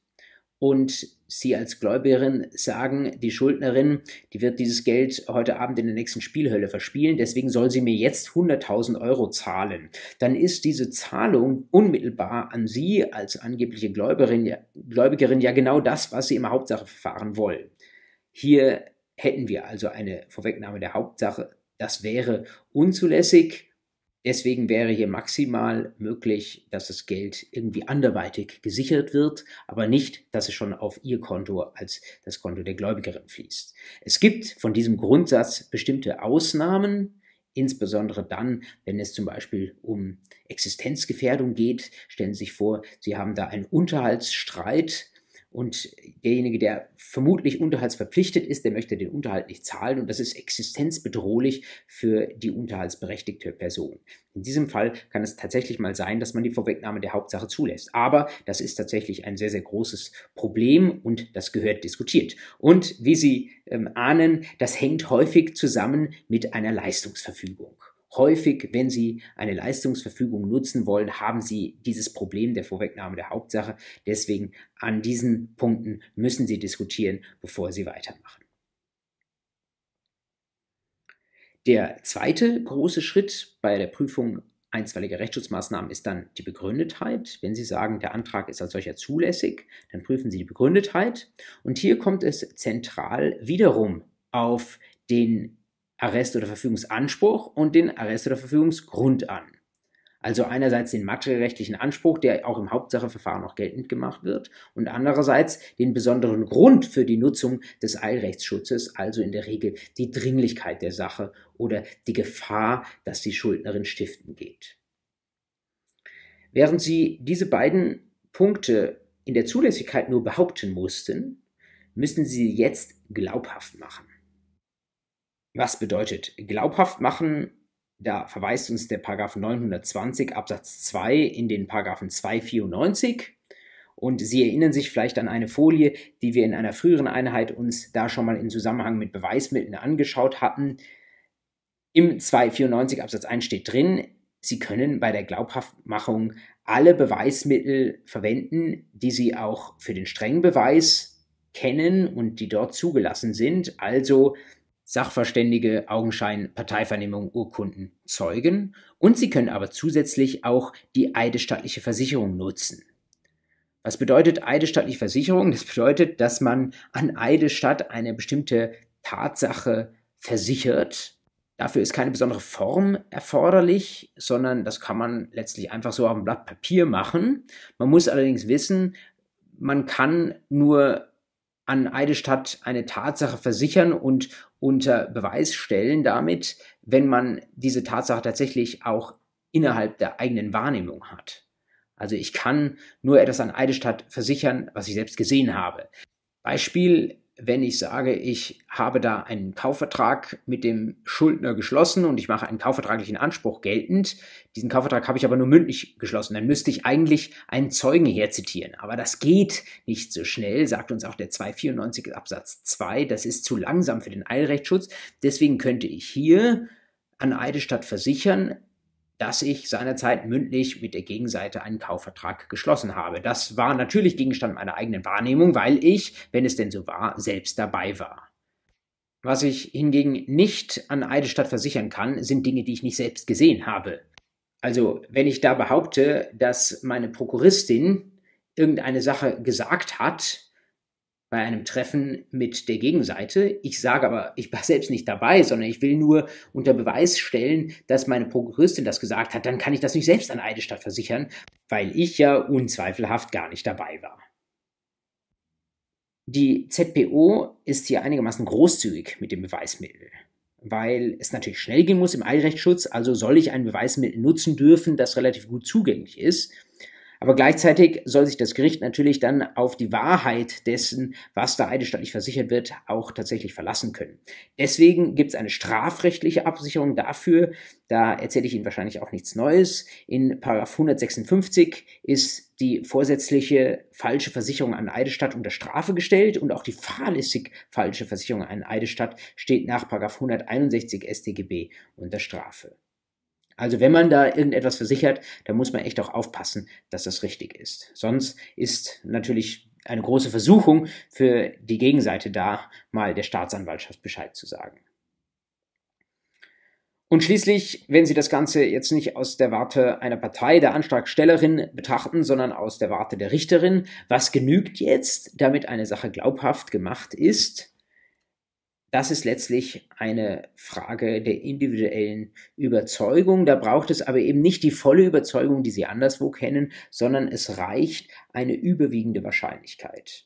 Speaker 1: und Sie als Gläubigerin sagen, die Schuldnerin, die wird dieses Geld heute Abend in der nächsten Spielhölle verspielen, deswegen soll sie mir jetzt 100.000 Euro zahlen. Dann ist diese Zahlung unmittelbar an Sie als angebliche Gläubigerin, Gläubigerin ja genau das, was Sie im Hauptsacheverfahren wollen. Hier hätten wir also eine Vorwegnahme der Hauptsache. Das wäre unzulässig Deswegen wäre hier maximal möglich, dass das Geld irgendwie anderweitig gesichert wird, aber nicht, dass es schon auf ihr Konto als das Konto der Gläubigerin fließt. Es gibt von diesem Grundsatz bestimmte Ausnahmen, insbesondere dann, wenn es zum Beispiel um Existenzgefährdung geht. Stellen Sie sich vor, Sie haben da einen Unterhaltsstreit und derjenige, der vermutlich unterhaltsverpflichtet ist, der möchte den Unterhalt nicht zahlen und das ist existenzbedrohlich für die unterhaltsberechtigte Person. In diesem Fall kann es tatsächlich mal sein, dass man die Vorwegnahme der Hauptsache zulässt. Aber das ist tatsächlich ein sehr, sehr großes Problem und das gehört diskutiert. Und wie Sie ähm, ahnen, das hängt häufig zusammen mit einer Leistungsverfügung. Häufig, wenn Sie eine Leistungsverfügung nutzen wollen, haben Sie dieses Problem der Vorwegnahme der Hauptsache. Deswegen an diesen Punkten müssen Sie diskutieren, bevor Sie weitermachen. Der zweite große Schritt bei der Prüfung einstweiliger Rechtsschutzmaßnahmen ist dann die Begründetheit. Wenn Sie sagen, der Antrag ist als solcher zulässig, dann prüfen Sie die Begründetheit. Und hier kommt es zentral wiederum auf den Arrest- oder Verfügungsanspruch und den Arrest- oder Verfügungsgrund an. Also einerseits den materiellrechtlichen Anspruch, der auch im Hauptsacheverfahren noch geltend gemacht wird, und andererseits den besonderen Grund für die Nutzung des Eilrechtsschutzes, also in der Regel die Dringlichkeit der Sache oder die Gefahr, dass die Schuldnerin stiften geht. Während Sie diese beiden Punkte in der Zulässigkeit nur behaupten mussten, müssen Sie jetzt glaubhaft machen. Was bedeutet glaubhaft machen? Da verweist uns der Paragraph 920 Absatz 2 in den Paragraphen 294. Und Sie erinnern sich vielleicht an eine Folie, die wir in einer früheren Einheit uns da schon mal in Zusammenhang mit Beweismitteln angeschaut hatten. Im 294 Absatz 1 steht drin, Sie können bei der Glaubhaftmachung alle Beweismittel verwenden, die Sie auch für den strengen Beweis kennen und die dort zugelassen sind. Also Sachverständige, Augenschein, Parteivernehmung, Urkunden, Zeugen und sie können aber zusätzlich auch die eidesstattliche Versicherung nutzen. Was bedeutet eidesstattliche Versicherung? Das bedeutet, dass man an Eidesstatt eine bestimmte Tatsache versichert. Dafür ist keine besondere Form erforderlich, sondern das kann man letztlich einfach so auf einem Blatt Papier machen. Man muss allerdings wissen, man kann nur an Eidesstadt eine Tatsache versichern und unter Beweis stellen damit, wenn man diese Tatsache tatsächlich auch innerhalb der eigenen Wahrnehmung hat. Also ich kann nur etwas an Eidesstadt versichern, was ich selbst gesehen habe. Beispiel, wenn ich sage, ich habe da einen Kaufvertrag mit dem Schuldner geschlossen und ich mache einen kaufvertraglichen Anspruch geltend, diesen Kaufvertrag habe ich aber nur mündlich geschlossen, dann müsste ich eigentlich einen Zeugen herzitieren. Aber das geht nicht so schnell, sagt uns auch der 294 Absatz 2, das ist zu langsam für den Eilrechtsschutz. Deswegen könnte ich hier an Eidesstadt versichern, dass ich seinerzeit mündlich mit der Gegenseite einen Kaufvertrag geschlossen habe. Das war natürlich Gegenstand meiner eigenen Wahrnehmung, weil ich, wenn es denn so war, selbst dabei war. Was ich hingegen nicht an Eidesstadt versichern kann, sind Dinge, die ich nicht selbst gesehen habe. Also, wenn ich da behaupte, dass meine Prokuristin irgendeine Sache gesagt hat, bei einem Treffen mit der Gegenseite. Ich sage aber, ich war selbst nicht dabei, sondern ich will nur unter Beweis stellen, dass meine Prokuristin das gesagt hat. Dann kann ich das nicht selbst an Eidesstadt versichern, weil ich ja unzweifelhaft gar nicht dabei war. Die ZPO ist hier einigermaßen großzügig mit dem Beweismittel, weil es natürlich schnell gehen muss im Eilrechtsschutz, also soll ich ein Beweismittel nutzen dürfen, das relativ gut zugänglich ist. Aber gleichzeitig soll sich das Gericht natürlich dann auf die Wahrheit dessen, was da eidesstattlich versichert wird, auch tatsächlich verlassen können. Deswegen gibt es eine strafrechtliche Absicherung dafür. Da erzähle ich Ihnen wahrscheinlich auch nichts Neues. In Paragraph 156 ist die vorsätzliche falsche Versicherung an Eidesstatt unter Strafe gestellt und auch die fahrlässig falsche Versicherung an Eidesstatt steht nach Paragraph 161 StGB unter Strafe. Also wenn man da irgendetwas versichert, dann muss man echt auch aufpassen, dass das richtig ist. Sonst ist natürlich eine große Versuchung für die Gegenseite da, mal der Staatsanwaltschaft Bescheid zu sagen. Und schließlich, wenn Sie das Ganze jetzt nicht aus der Warte einer Partei, der Antragstellerin betrachten, sondern aus der Warte der Richterin, was genügt jetzt, damit eine Sache glaubhaft gemacht ist? Das ist letztlich eine Frage der individuellen Überzeugung. Da braucht es aber eben nicht die volle Überzeugung, die Sie anderswo kennen, sondern es reicht eine überwiegende Wahrscheinlichkeit.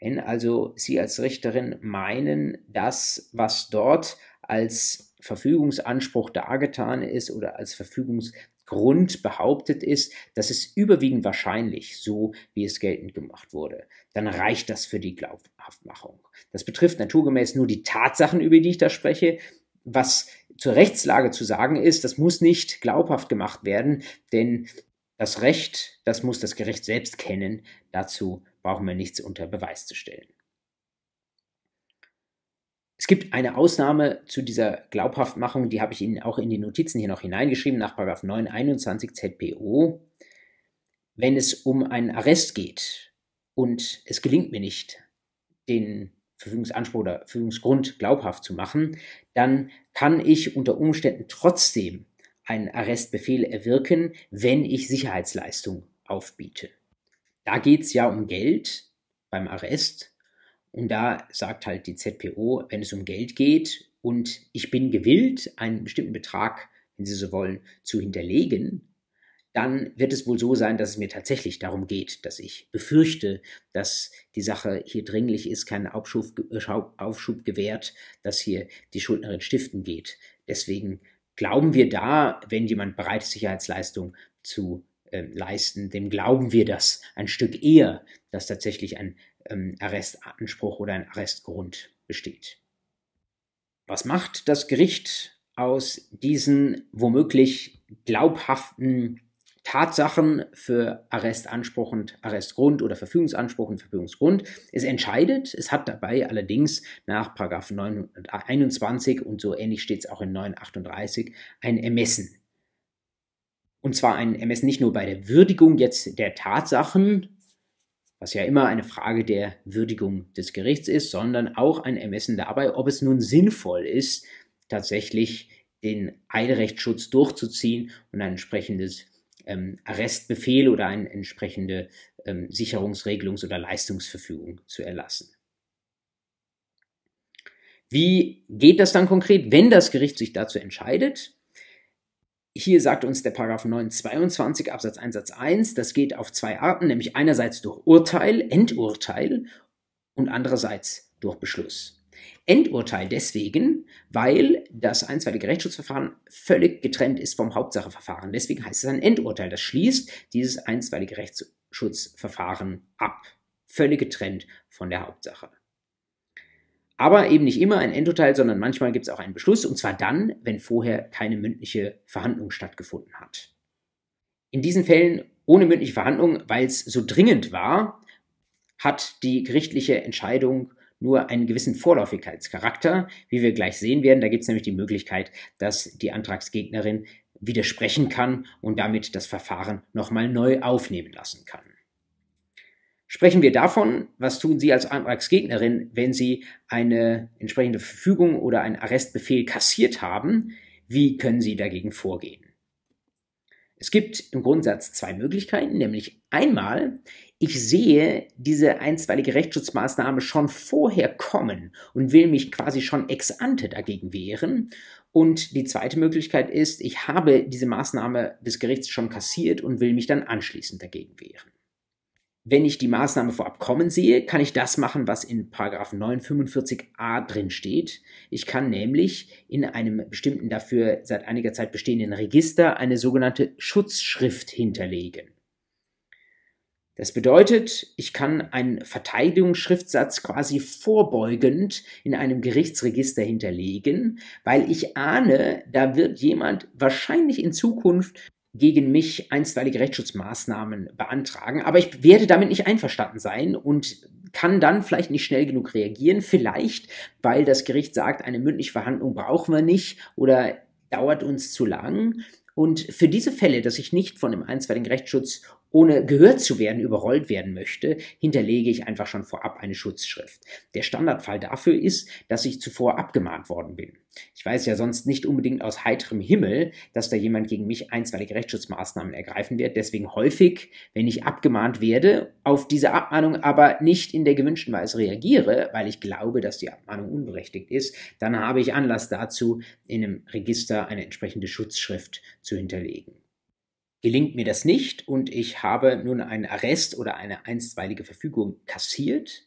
Speaker 1: Wenn also Sie als Richterin meinen, das, was dort als Verfügungsanspruch dargetan ist oder als Verfügungs Grund behauptet ist, das ist überwiegend wahrscheinlich so, wie es geltend gemacht wurde, dann reicht das für die Glaubhaftmachung. Das betrifft naturgemäß nur die Tatsachen, über die ich da spreche. Was zur Rechtslage zu sagen ist, das muss nicht glaubhaft gemacht werden, denn das Recht, das muss das Gericht selbst kennen. Dazu brauchen wir nichts unter Beweis zu stellen. Es gibt eine Ausnahme zu dieser Glaubhaftmachung, die habe ich Ihnen auch in die Notizen hier noch hineingeschrieben, nach 921 ZPO. Wenn es um einen Arrest geht und es gelingt mir nicht, den Verfügungsanspruch oder Verfügungsgrund glaubhaft zu machen, dann kann ich unter Umständen trotzdem einen Arrestbefehl erwirken, wenn ich Sicherheitsleistung aufbiete. Da geht es ja um Geld beim Arrest und da sagt halt die ZPO, wenn es um Geld geht und ich bin gewillt, einen bestimmten Betrag, wenn Sie so wollen, zu hinterlegen, dann wird es wohl so sein, dass es mir tatsächlich darum geht, dass ich befürchte, dass die Sache hier dringlich ist, keinen Aufschub, Aufschub gewährt, dass hier die Schuldnerin stiften geht. Deswegen glauben wir da, wenn jemand bereit ist, Sicherheitsleistung zu äh, leisten, dem glauben wir das ein Stück eher, dass tatsächlich ein ähm, Arrestanspruch oder ein Arrestgrund besteht. Was macht das Gericht aus diesen womöglich glaubhaften Tatsachen für Arrestanspruch und Arrestgrund oder Verfügungsanspruch und Verfügungsgrund. Es entscheidet, es hat dabei allerdings nach 921 und so ähnlich steht es auch in 938 ein Ermessen. Und zwar ein Ermessen nicht nur bei der Würdigung jetzt der Tatsachen was ja immer eine Frage der Würdigung des Gerichts ist, sondern auch ein Ermessen dabei, ob es nun sinnvoll ist, tatsächlich den Eidrechtsschutz durchzuziehen und ein entsprechendes ähm, Arrestbefehl oder eine entsprechende ähm, Sicherungsregelungs- oder Leistungsverfügung zu erlassen. Wie geht das dann konkret, wenn das Gericht sich dazu entscheidet? Hier sagt uns der Paragraph 922 Absatz 1 Satz 1, das geht auf zwei Arten, nämlich einerseits durch Urteil, Endurteil und andererseits durch Beschluss. Endurteil deswegen, weil das einstweilige Rechtsschutzverfahren völlig getrennt ist vom Hauptsacheverfahren. Deswegen heißt es ein Endurteil. Das schließt dieses einstweilige Rechtsschutzverfahren ab. Völlig getrennt von der Hauptsache. Aber eben nicht immer ein Endurteil, sondern manchmal gibt es auch einen Beschluss, und zwar dann, wenn vorher keine mündliche Verhandlung stattgefunden hat. In diesen Fällen ohne mündliche Verhandlung, weil es so dringend war, hat die gerichtliche Entscheidung nur einen gewissen Vorläufigkeitscharakter, wie wir gleich sehen werden. Da gibt es nämlich die Möglichkeit, dass die Antragsgegnerin widersprechen kann und damit das Verfahren nochmal neu aufnehmen lassen kann. Sprechen wir davon, was tun Sie als Antragsgegnerin, wenn Sie eine entsprechende Verfügung oder einen Arrestbefehl kassiert haben? Wie können Sie dagegen vorgehen? Es gibt im Grundsatz zwei Möglichkeiten, nämlich einmal, ich sehe diese einstweilige Rechtsschutzmaßnahme schon vorher kommen und will mich quasi schon ex ante dagegen wehren. Und die zweite Möglichkeit ist, ich habe diese Maßnahme des Gerichts schon kassiert und will mich dann anschließend dagegen wehren. Wenn ich die Maßnahme vorab kommen sehe, kann ich das machen, was in 945a drin steht. Ich kann nämlich in einem bestimmten dafür seit einiger Zeit bestehenden Register eine sogenannte Schutzschrift hinterlegen. Das bedeutet, ich kann einen Verteidigungsschriftsatz quasi vorbeugend in einem Gerichtsregister hinterlegen, weil ich ahne, da wird jemand wahrscheinlich in Zukunft gegen mich einstweilige Rechtsschutzmaßnahmen beantragen, aber ich werde damit nicht einverstanden sein und kann dann vielleicht nicht schnell genug reagieren, vielleicht weil das Gericht sagt, eine mündliche Verhandlung brauchen wir nicht oder dauert uns zu lang. Und für diese Fälle, dass ich nicht von dem einstweiligen Rechtsschutz ohne gehört zu werden überrollt werden möchte, hinterlege ich einfach schon vorab eine Schutzschrift. Der Standardfall dafür ist, dass ich zuvor abgemahnt worden bin. Ich weiß ja sonst nicht unbedingt aus heiterem Himmel, dass da jemand gegen mich einstweilige Rechtsschutzmaßnahmen ergreifen wird. Deswegen häufig, wenn ich abgemahnt werde, auf diese Abmahnung aber nicht in der gewünschten Weise reagiere, weil ich glaube, dass die Abmahnung unberechtigt ist, dann habe ich Anlass dazu, in einem Register eine entsprechende Schutzschrift zu hinterlegen. Gelingt mir das nicht und ich habe nun einen Arrest oder eine einstweilige Verfügung kassiert,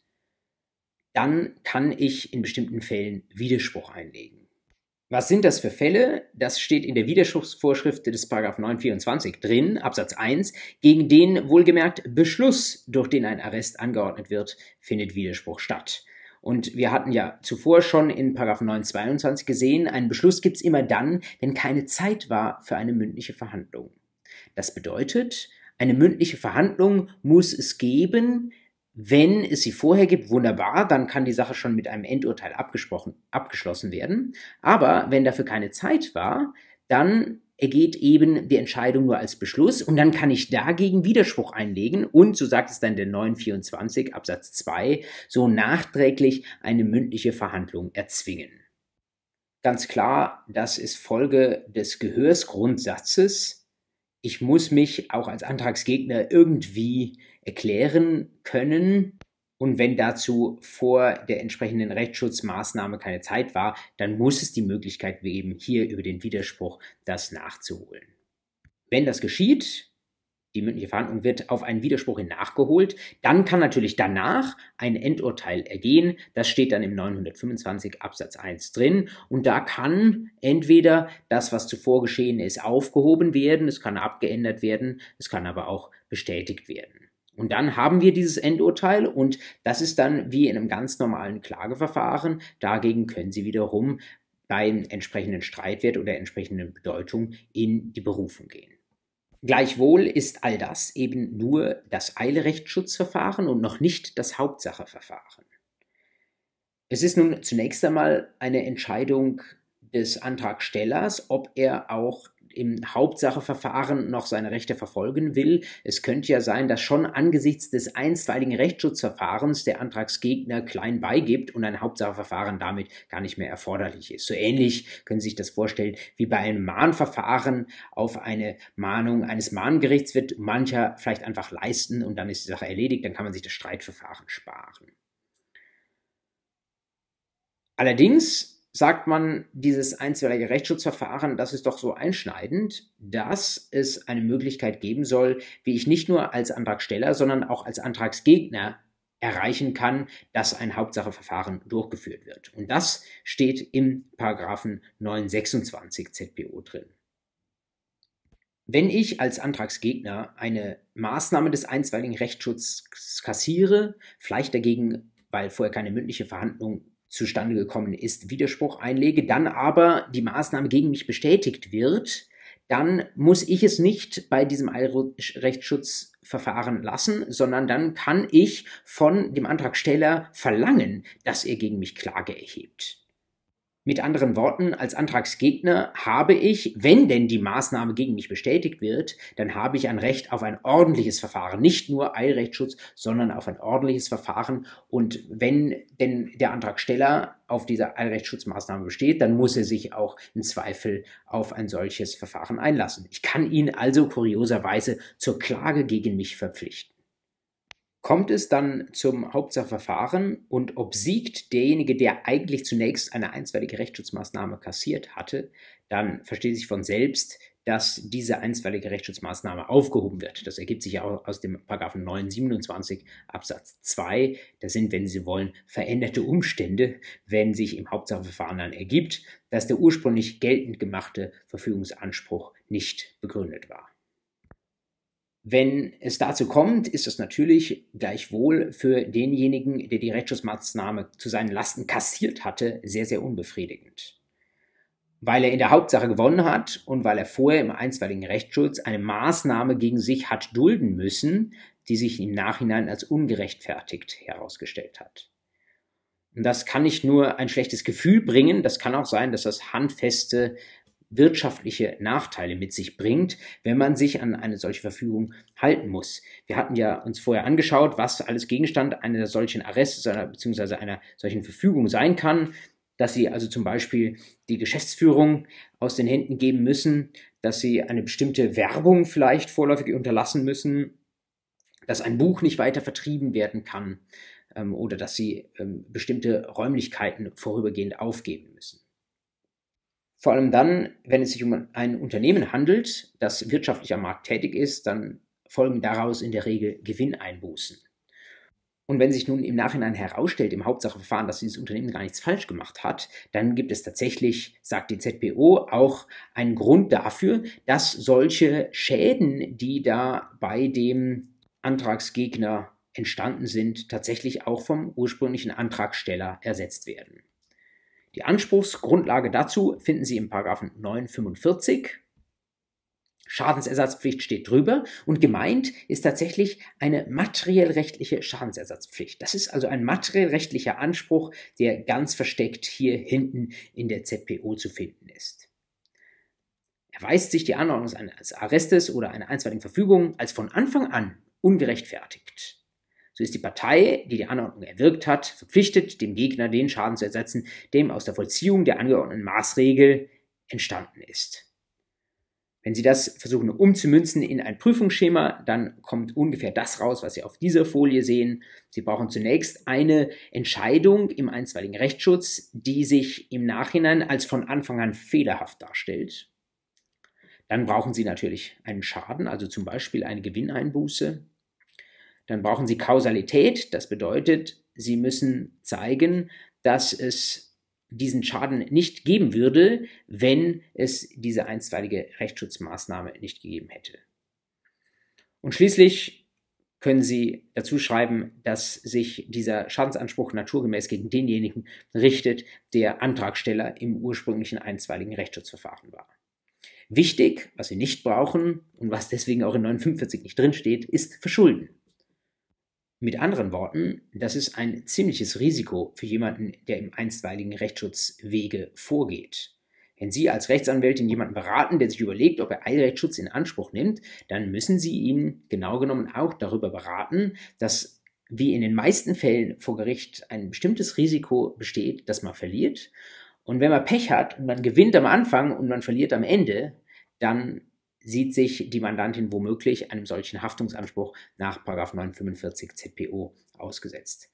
Speaker 1: dann kann ich in bestimmten Fällen Widerspruch einlegen. Was sind das für Fälle? Das steht in der Widerspruchsvorschrift des 924 drin, Absatz 1. Gegen den wohlgemerkt Beschluss, durch den ein Arrest angeordnet wird, findet Widerspruch statt. Und wir hatten ja zuvor schon in 922 gesehen, einen Beschluss gibt es immer dann, wenn keine Zeit war für eine mündliche Verhandlung. Das bedeutet, eine mündliche Verhandlung muss es geben, wenn es sie vorher gibt, wunderbar, dann kann die Sache schon mit einem Endurteil abgesprochen, abgeschlossen werden. Aber wenn dafür keine Zeit war, dann ergeht eben die Entscheidung nur als Beschluss und dann kann ich dagegen Widerspruch einlegen und, so sagt es dann der 924 Absatz 2, so nachträglich eine mündliche Verhandlung erzwingen. Ganz klar, das ist Folge des Gehörsgrundsatzes, ich muss mich auch als Antragsgegner irgendwie erklären können. Und wenn dazu vor der entsprechenden Rechtsschutzmaßnahme keine Zeit war, dann muss es die Möglichkeit geben, hier über den Widerspruch das nachzuholen. Wenn das geschieht, die mündliche Verhandlung wird auf einen Widerspruch hin nachgeholt. Dann kann natürlich danach ein Endurteil ergehen. Das steht dann im 925 Absatz 1 drin. Und da kann entweder das, was zuvor geschehen ist, aufgehoben werden, es kann abgeändert werden, es kann aber auch bestätigt werden. Und dann haben wir dieses Endurteil und das ist dann wie in einem ganz normalen Klageverfahren. Dagegen können Sie wiederum beim entsprechenden Streitwert oder entsprechenden Bedeutung in die Berufung gehen. Gleichwohl ist all das eben nur das Eilrechtsschutzverfahren und noch nicht das Hauptsacheverfahren. Es ist nun zunächst einmal eine Entscheidung des Antragstellers, ob er auch im Hauptsacheverfahren noch seine Rechte verfolgen will. Es könnte ja sein, dass schon angesichts des einstweiligen Rechtsschutzverfahrens der Antragsgegner klein beigibt und ein Hauptsacheverfahren damit gar nicht mehr erforderlich ist. So ähnlich können Sie sich das vorstellen wie bei einem Mahnverfahren auf eine Mahnung eines Mahngerichts wird mancher vielleicht einfach leisten und dann ist die Sache erledigt, dann kann man sich das Streitverfahren sparen. Allerdings sagt man, dieses einstweilige Rechtsschutzverfahren, das ist doch so einschneidend, dass es eine Möglichkeit geben soll, wie ich nicht nur als Antragsteller, sondern auch als Antragsgegner erreichen kann, dass ein Hauptsacheverfahren durchgeführt wird. Und das steht im Paragraphen 926 ZPO drin. Wenn ich als Antragsgegner eine Maßnahme des einstweiligen Rechtsschutzes kassiere, vielleicht dagegen, weil vorher keine mündliche Verhandlung zustande gekommen ist, Widerspruch einlege, dann aber die Maßnahme gegen mich bestätigt wird, dann muss ich es nicht bei diesem Eilrechtsschutzverfahren lassen, sondern dann kann ich von dem Antragsteller verlangen, dass er gegen mich Klage erhebt. Mit anderen Worten, als Antragsgegner habe ich, wenn denn die Maßnahme gegen mich bestätigt wird, dann habe ich ein Recht auf ein ordentliches Verfahren. Nicht nur Eilrechtsschutz, sondern auf ein ordentliches Verfahren. Und wenn denn der Antragsteller auf diese Eilrechtsschutzmaßnahme besteht, dann muss er sich auch im Zweifel auf ein solches Verfahren einlassen. Ich kann ihn also kurioserweise zur Klage gegen mich verpflichten. Kommt es dann zum Hauptsacheverfahren und obsiegt derjenige, der eigentlich zunächst eine einstweilige Rechtsschutzmaßnahme kassiert hatte, dann versteht sich von selbst, dass diese einstweilige Rechtsschutzmaßnahme aufgehoben wird. Das ergibt sich auch aus dem Paragraphen 927 Absatz 2. Das sind, wenn Sie wollen, veränderte Umstände, wenn sich im Hauptsacheverfahren dann ergibt, dass der ursprünglich geltend gemachte Verfügungsanspruch nicht begründet war. Wenn es dazu kommt, ist es natürlich gleichwohl für denjenigen, der die Rechtsschutzmaßnahme zu seinen Lasten kassiert hatte, sehr, sehr unbefriedigend. Weil er in der Hauptsache gewonnen hat und weil er vorher im einstweiligen Rechtsschutz eine Maßnahme gegen sich hat dulden müssen, die sich im Nachhinein als ungerechtfertigt herausgestellt hat. Und das kann nicht nur ein schlechtes Gefühl bringen, das kann auch sein, dass das handfeste wirtschaftliche Nachteile mit sich bringt, wenn man sich an eine solche Verfügung halten muss. Wir hatten ja uns vorher angeschaut, was alles Gegenstand einer solchen Arrests bzw. einer solchen Verfügung sein kann, dass sie also zum Beispiel die Geschäftsführung aus den Händen geben müssen, dass sie eine bestimmte Werbung vielleicht vorläufig unterlassen müssen, dass ein Buch nicht weiter vertrieben werden kann ähm, oder dass sie ähm, bestimmte Räumlichkeiten vorübergehend aufgeben müssen. Vor allem dann, wenn es sich um ein Unternehmen handelt, das wirtschaftlich am Markt tätig ist, dann folgen daraus in der Regel Gewinneinbußen. Und wenn sich nun im Nachhinein herausstellt im Hauptsacheverfahren, dass dieses Unternehmen gar nichts falsch gemacht hat, dann gibt es tatsächlich, sagt die ZPO, auch einen Grund dafür, dass solche Schäden, die da bei dem Antragsgegner entstanden sind, tatsächlich auch vom ursprünglichen Antragsteller ersetzt werden. Die Anspruchsgrundlage dazu finden Sie im Paragraphen 945. Schadensersatzpflicht steht drüber und gemeint ist tatsächlich eine materiell-rechtliche Schadensersatzpflicht. Das ist also ein materiell-rechtlicher Anspruch, der ganz versteckt hier hinten in der ZPO zu finden ist. Erweist sich die Anordnung eines Arrestes oder einer einstweiligen Verfügung als von Anfang an ungerechtfertigt, so ist die Partei, die die Anordnung erwirkt hat, verpflichtet, dem Gegner den Schaden zu ersetzen, dem aus der Vollziehung der angeordneten Maßregel entstanden ist. Wenn Sie das versuchen umzumünzen in ein Prüfungsschema, dann kommt ungefähr das raus, was Sie auf dieser Folie sehen. Sie brauchen zunächst eine Entscheidung im einstweiligen Rechtsschutz, die sich im Nachhinein als von Anfang an fehlerhaft darstellt. Dann brauchen Sie natürlich einen Schaden, also zum Beispiel eine Gewinneinbuße. Dann brauchen Sie Kausalität. Das bedeutet, Sie müssen zeigen, dass es diesen Schaden nicht geben würde, wenn es diese einstweilige Rechtsschutzmaßnahme nicht gegeben hätte. Und schließlich können Sie dazu schreiben, dass sich dieser Schadensanspruch naturgemäß gegen denjenigen richtet, der Antragsteller im ursprünglichen einstweiligen Rechtsschutzverfahren war. Wichtig, was Sie nicht brauchen und was deswegen auch in 49 nicht drinsteht, ist Verschulden. Mit anderen Worten, das ist ein ziemliches Risiko für jemanden, der im einstweiligen Rechtsschutzwege vorgeht. Wenn Sie als Rechtsanwältin jemanden beraten, der sich überlegt, ob er Eilrechtsschutz in Anspruch nimmt, dann müssen Sie ihn genau genommen auch darüber beraten, dass wie in den meisten Fällen vor Gericht ein bestimmtes Risiko besteht, dass man verliert. Und wenn man Pech hat und man gewinnt am Anfang und man verliert am Ende, dann sieht sich die Mandantin womöglich einem solchen Haftungsanspruch nach 945 ZPO ausgesetzt.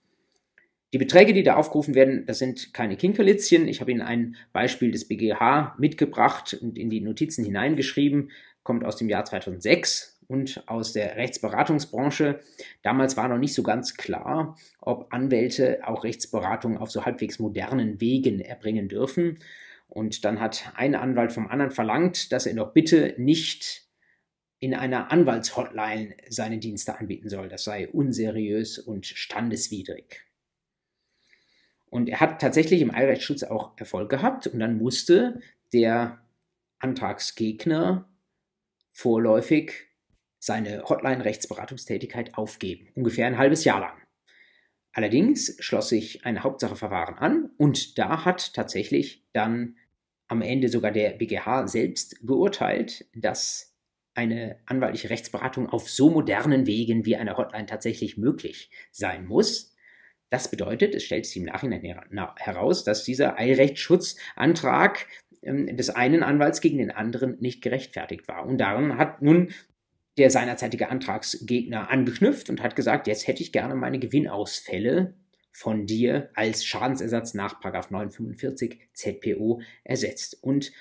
Speaker 1: Die Beträge, die da aufgerufen werden, das sind keine Kinkerlitzchen. Ich habe Ihnen ein Beispiel des BGH mitgebracht und in die Notizen hineingeschrieben, kommt aus dem Jahr 2006 und aus der Rechtsberatungsbranche. Damals war noch nicht so ganz klar, ob Anwälte auch Rechtsberatung auf so halbwegs modernen Wegen erbringen dürfen. Und dann hat ein Anwalt vom anderen verlangt, dass er doch bitte nicht in einer Anwaltshotline seine Dienste anbieten soll. Das sei unseriös und standeswidrig. Und er hat tatsächlich im Eilrechtsschutz auch Erfolg gehabt und dann musste der Antragsgegner vorläufig seine Hotline-Rechtsberatungstätigkeit aufgeben, ungefähr ein halbes Jahr lang. Allerdings schloss sich ein Hauptsacheverfahren an und da hat tatsächlich dann am Ende sogar der BGH selbst geurteilt, dass eine anwaltliche Rechtsberatung auf so modernen Wegen wie eine Hotline tatsächlich möglich sein muss. Das bedeutet, es stellt sich im Nachhinein heraus, dass dieser Eilrechtsschutzantrag ähm, des einen Anwalts gegen den anderen nicht gerechtfertigt war. Und daran hat nun der seinerzeitige Antragsgegner angeknüpft und hat gesagt, jetzt hätte ich gerne meine Gewinnausfälle von dir als Schadensersatz nach 945 ZPO ersetzt. Und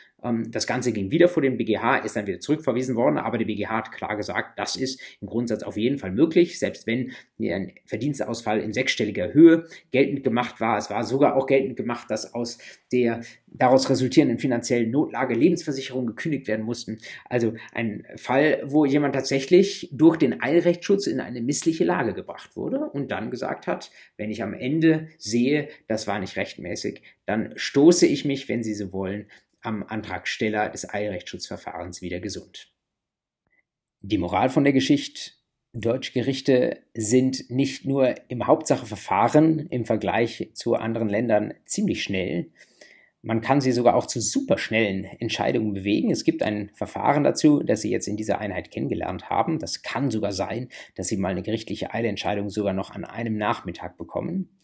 Speaker 1: das Ganze ging wieder vor den BGH, ist dann wieder zurückverwiesen worden, aber der BGH hat klar gesagt, das ist im Grundsatz auf jeden Fall möglich, selbst wenn ein Verdienstausfall in sechsstelliger Höhe geltend gemacht war. Es war sogar auch geltend gemacht, dass aus der daraus resultierenden finanziellen Notlage Lebensversicherungen gekündigt werden mussten. Also ein Fall, wo jemand tatsächlich durch den Eilrechtsschutz in eine missliche Lage gebracht wurde und dann gesagt hat, wenn ich am Ende sehe, das war nicht rechtmäßig, dann stoße ich mich, wenn Sie so wollen, am Antragsteller des Eilrechtsschutzverfahrens wieder gesund. Die Moral von der Geschichte, deutsche Gerichte sind nicht nur im Hauptsacheverfahren im Vergleich zu anderen Ländern ziemlich schnell, man kann sie sogar auch zu superschnellen Entscheidungen bewegen. Es gibt ein Verfahren dazu, das Sie jetzt in dieser Einheit kennengelernt haben. Das kann sogar sein, dass Sie mal eine gerichtliche Eilentscheidung sogar noch an einem Nachmittag bekommen.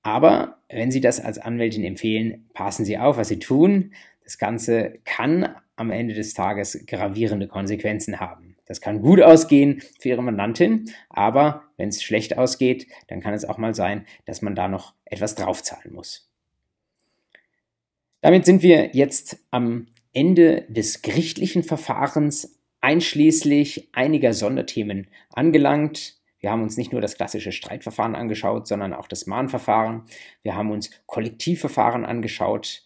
Speaker 1: Aber wenn Sie das als Anwältin empfehlen, passen Sie auf, was Sie tun. Das Ganze kann am Ende des Tages gravierende Konsequenzen haben. Das kann gut ausgehen für Ihre Mandantin, aber wenn es schlecht ausgeht, dann kann es auch mal sein, dass man da noch etwas draufzahlen muss. Damit sind wir jetzt am Ende des gerichtlichen Verfahrens einschließlich einiger Sonderthemen angelangt. Wir haben uns nicht nur das klassische Streitverfahren angeschaut, sondern auch das Mahnverfahren. Wir haben uns Kollektivverfahren angeschaut.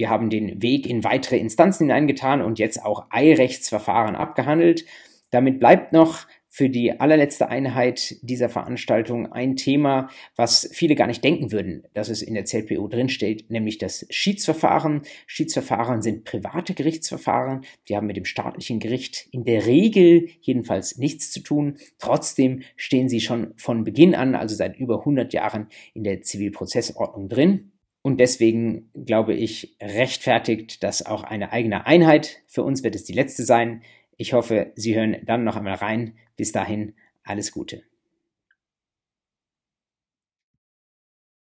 Speaker 1: Wir haben den Weg in weitere Instanzen hineingetan und jetzt auch Eirechtsverfahren abgehandelt. Damit bleibt noch für die allerletzte Einheit dieser Veranstaltung ein Thema, was viele gar nicht denken würden, dass es in der ZPO drinsteht, nämlich das Schiedsverfahren. Schiedsverfahren sind private Gerichtsverfahren, die haben mit dem staatlichen Gericht in der Regel jedenfalls nichts zu tun. Trotzdem stehen sie schon von Beginn an, also seit über 100 Jahren, in der Zivilprozessordnung drin. Und deswegen glaube ich, rechtfertigt das auch eine eigene Einheit. Für uns wird es die letzte sein. Ich hoffe, Sie hören dann noch einmal rein. Bis dahin, alles Gute.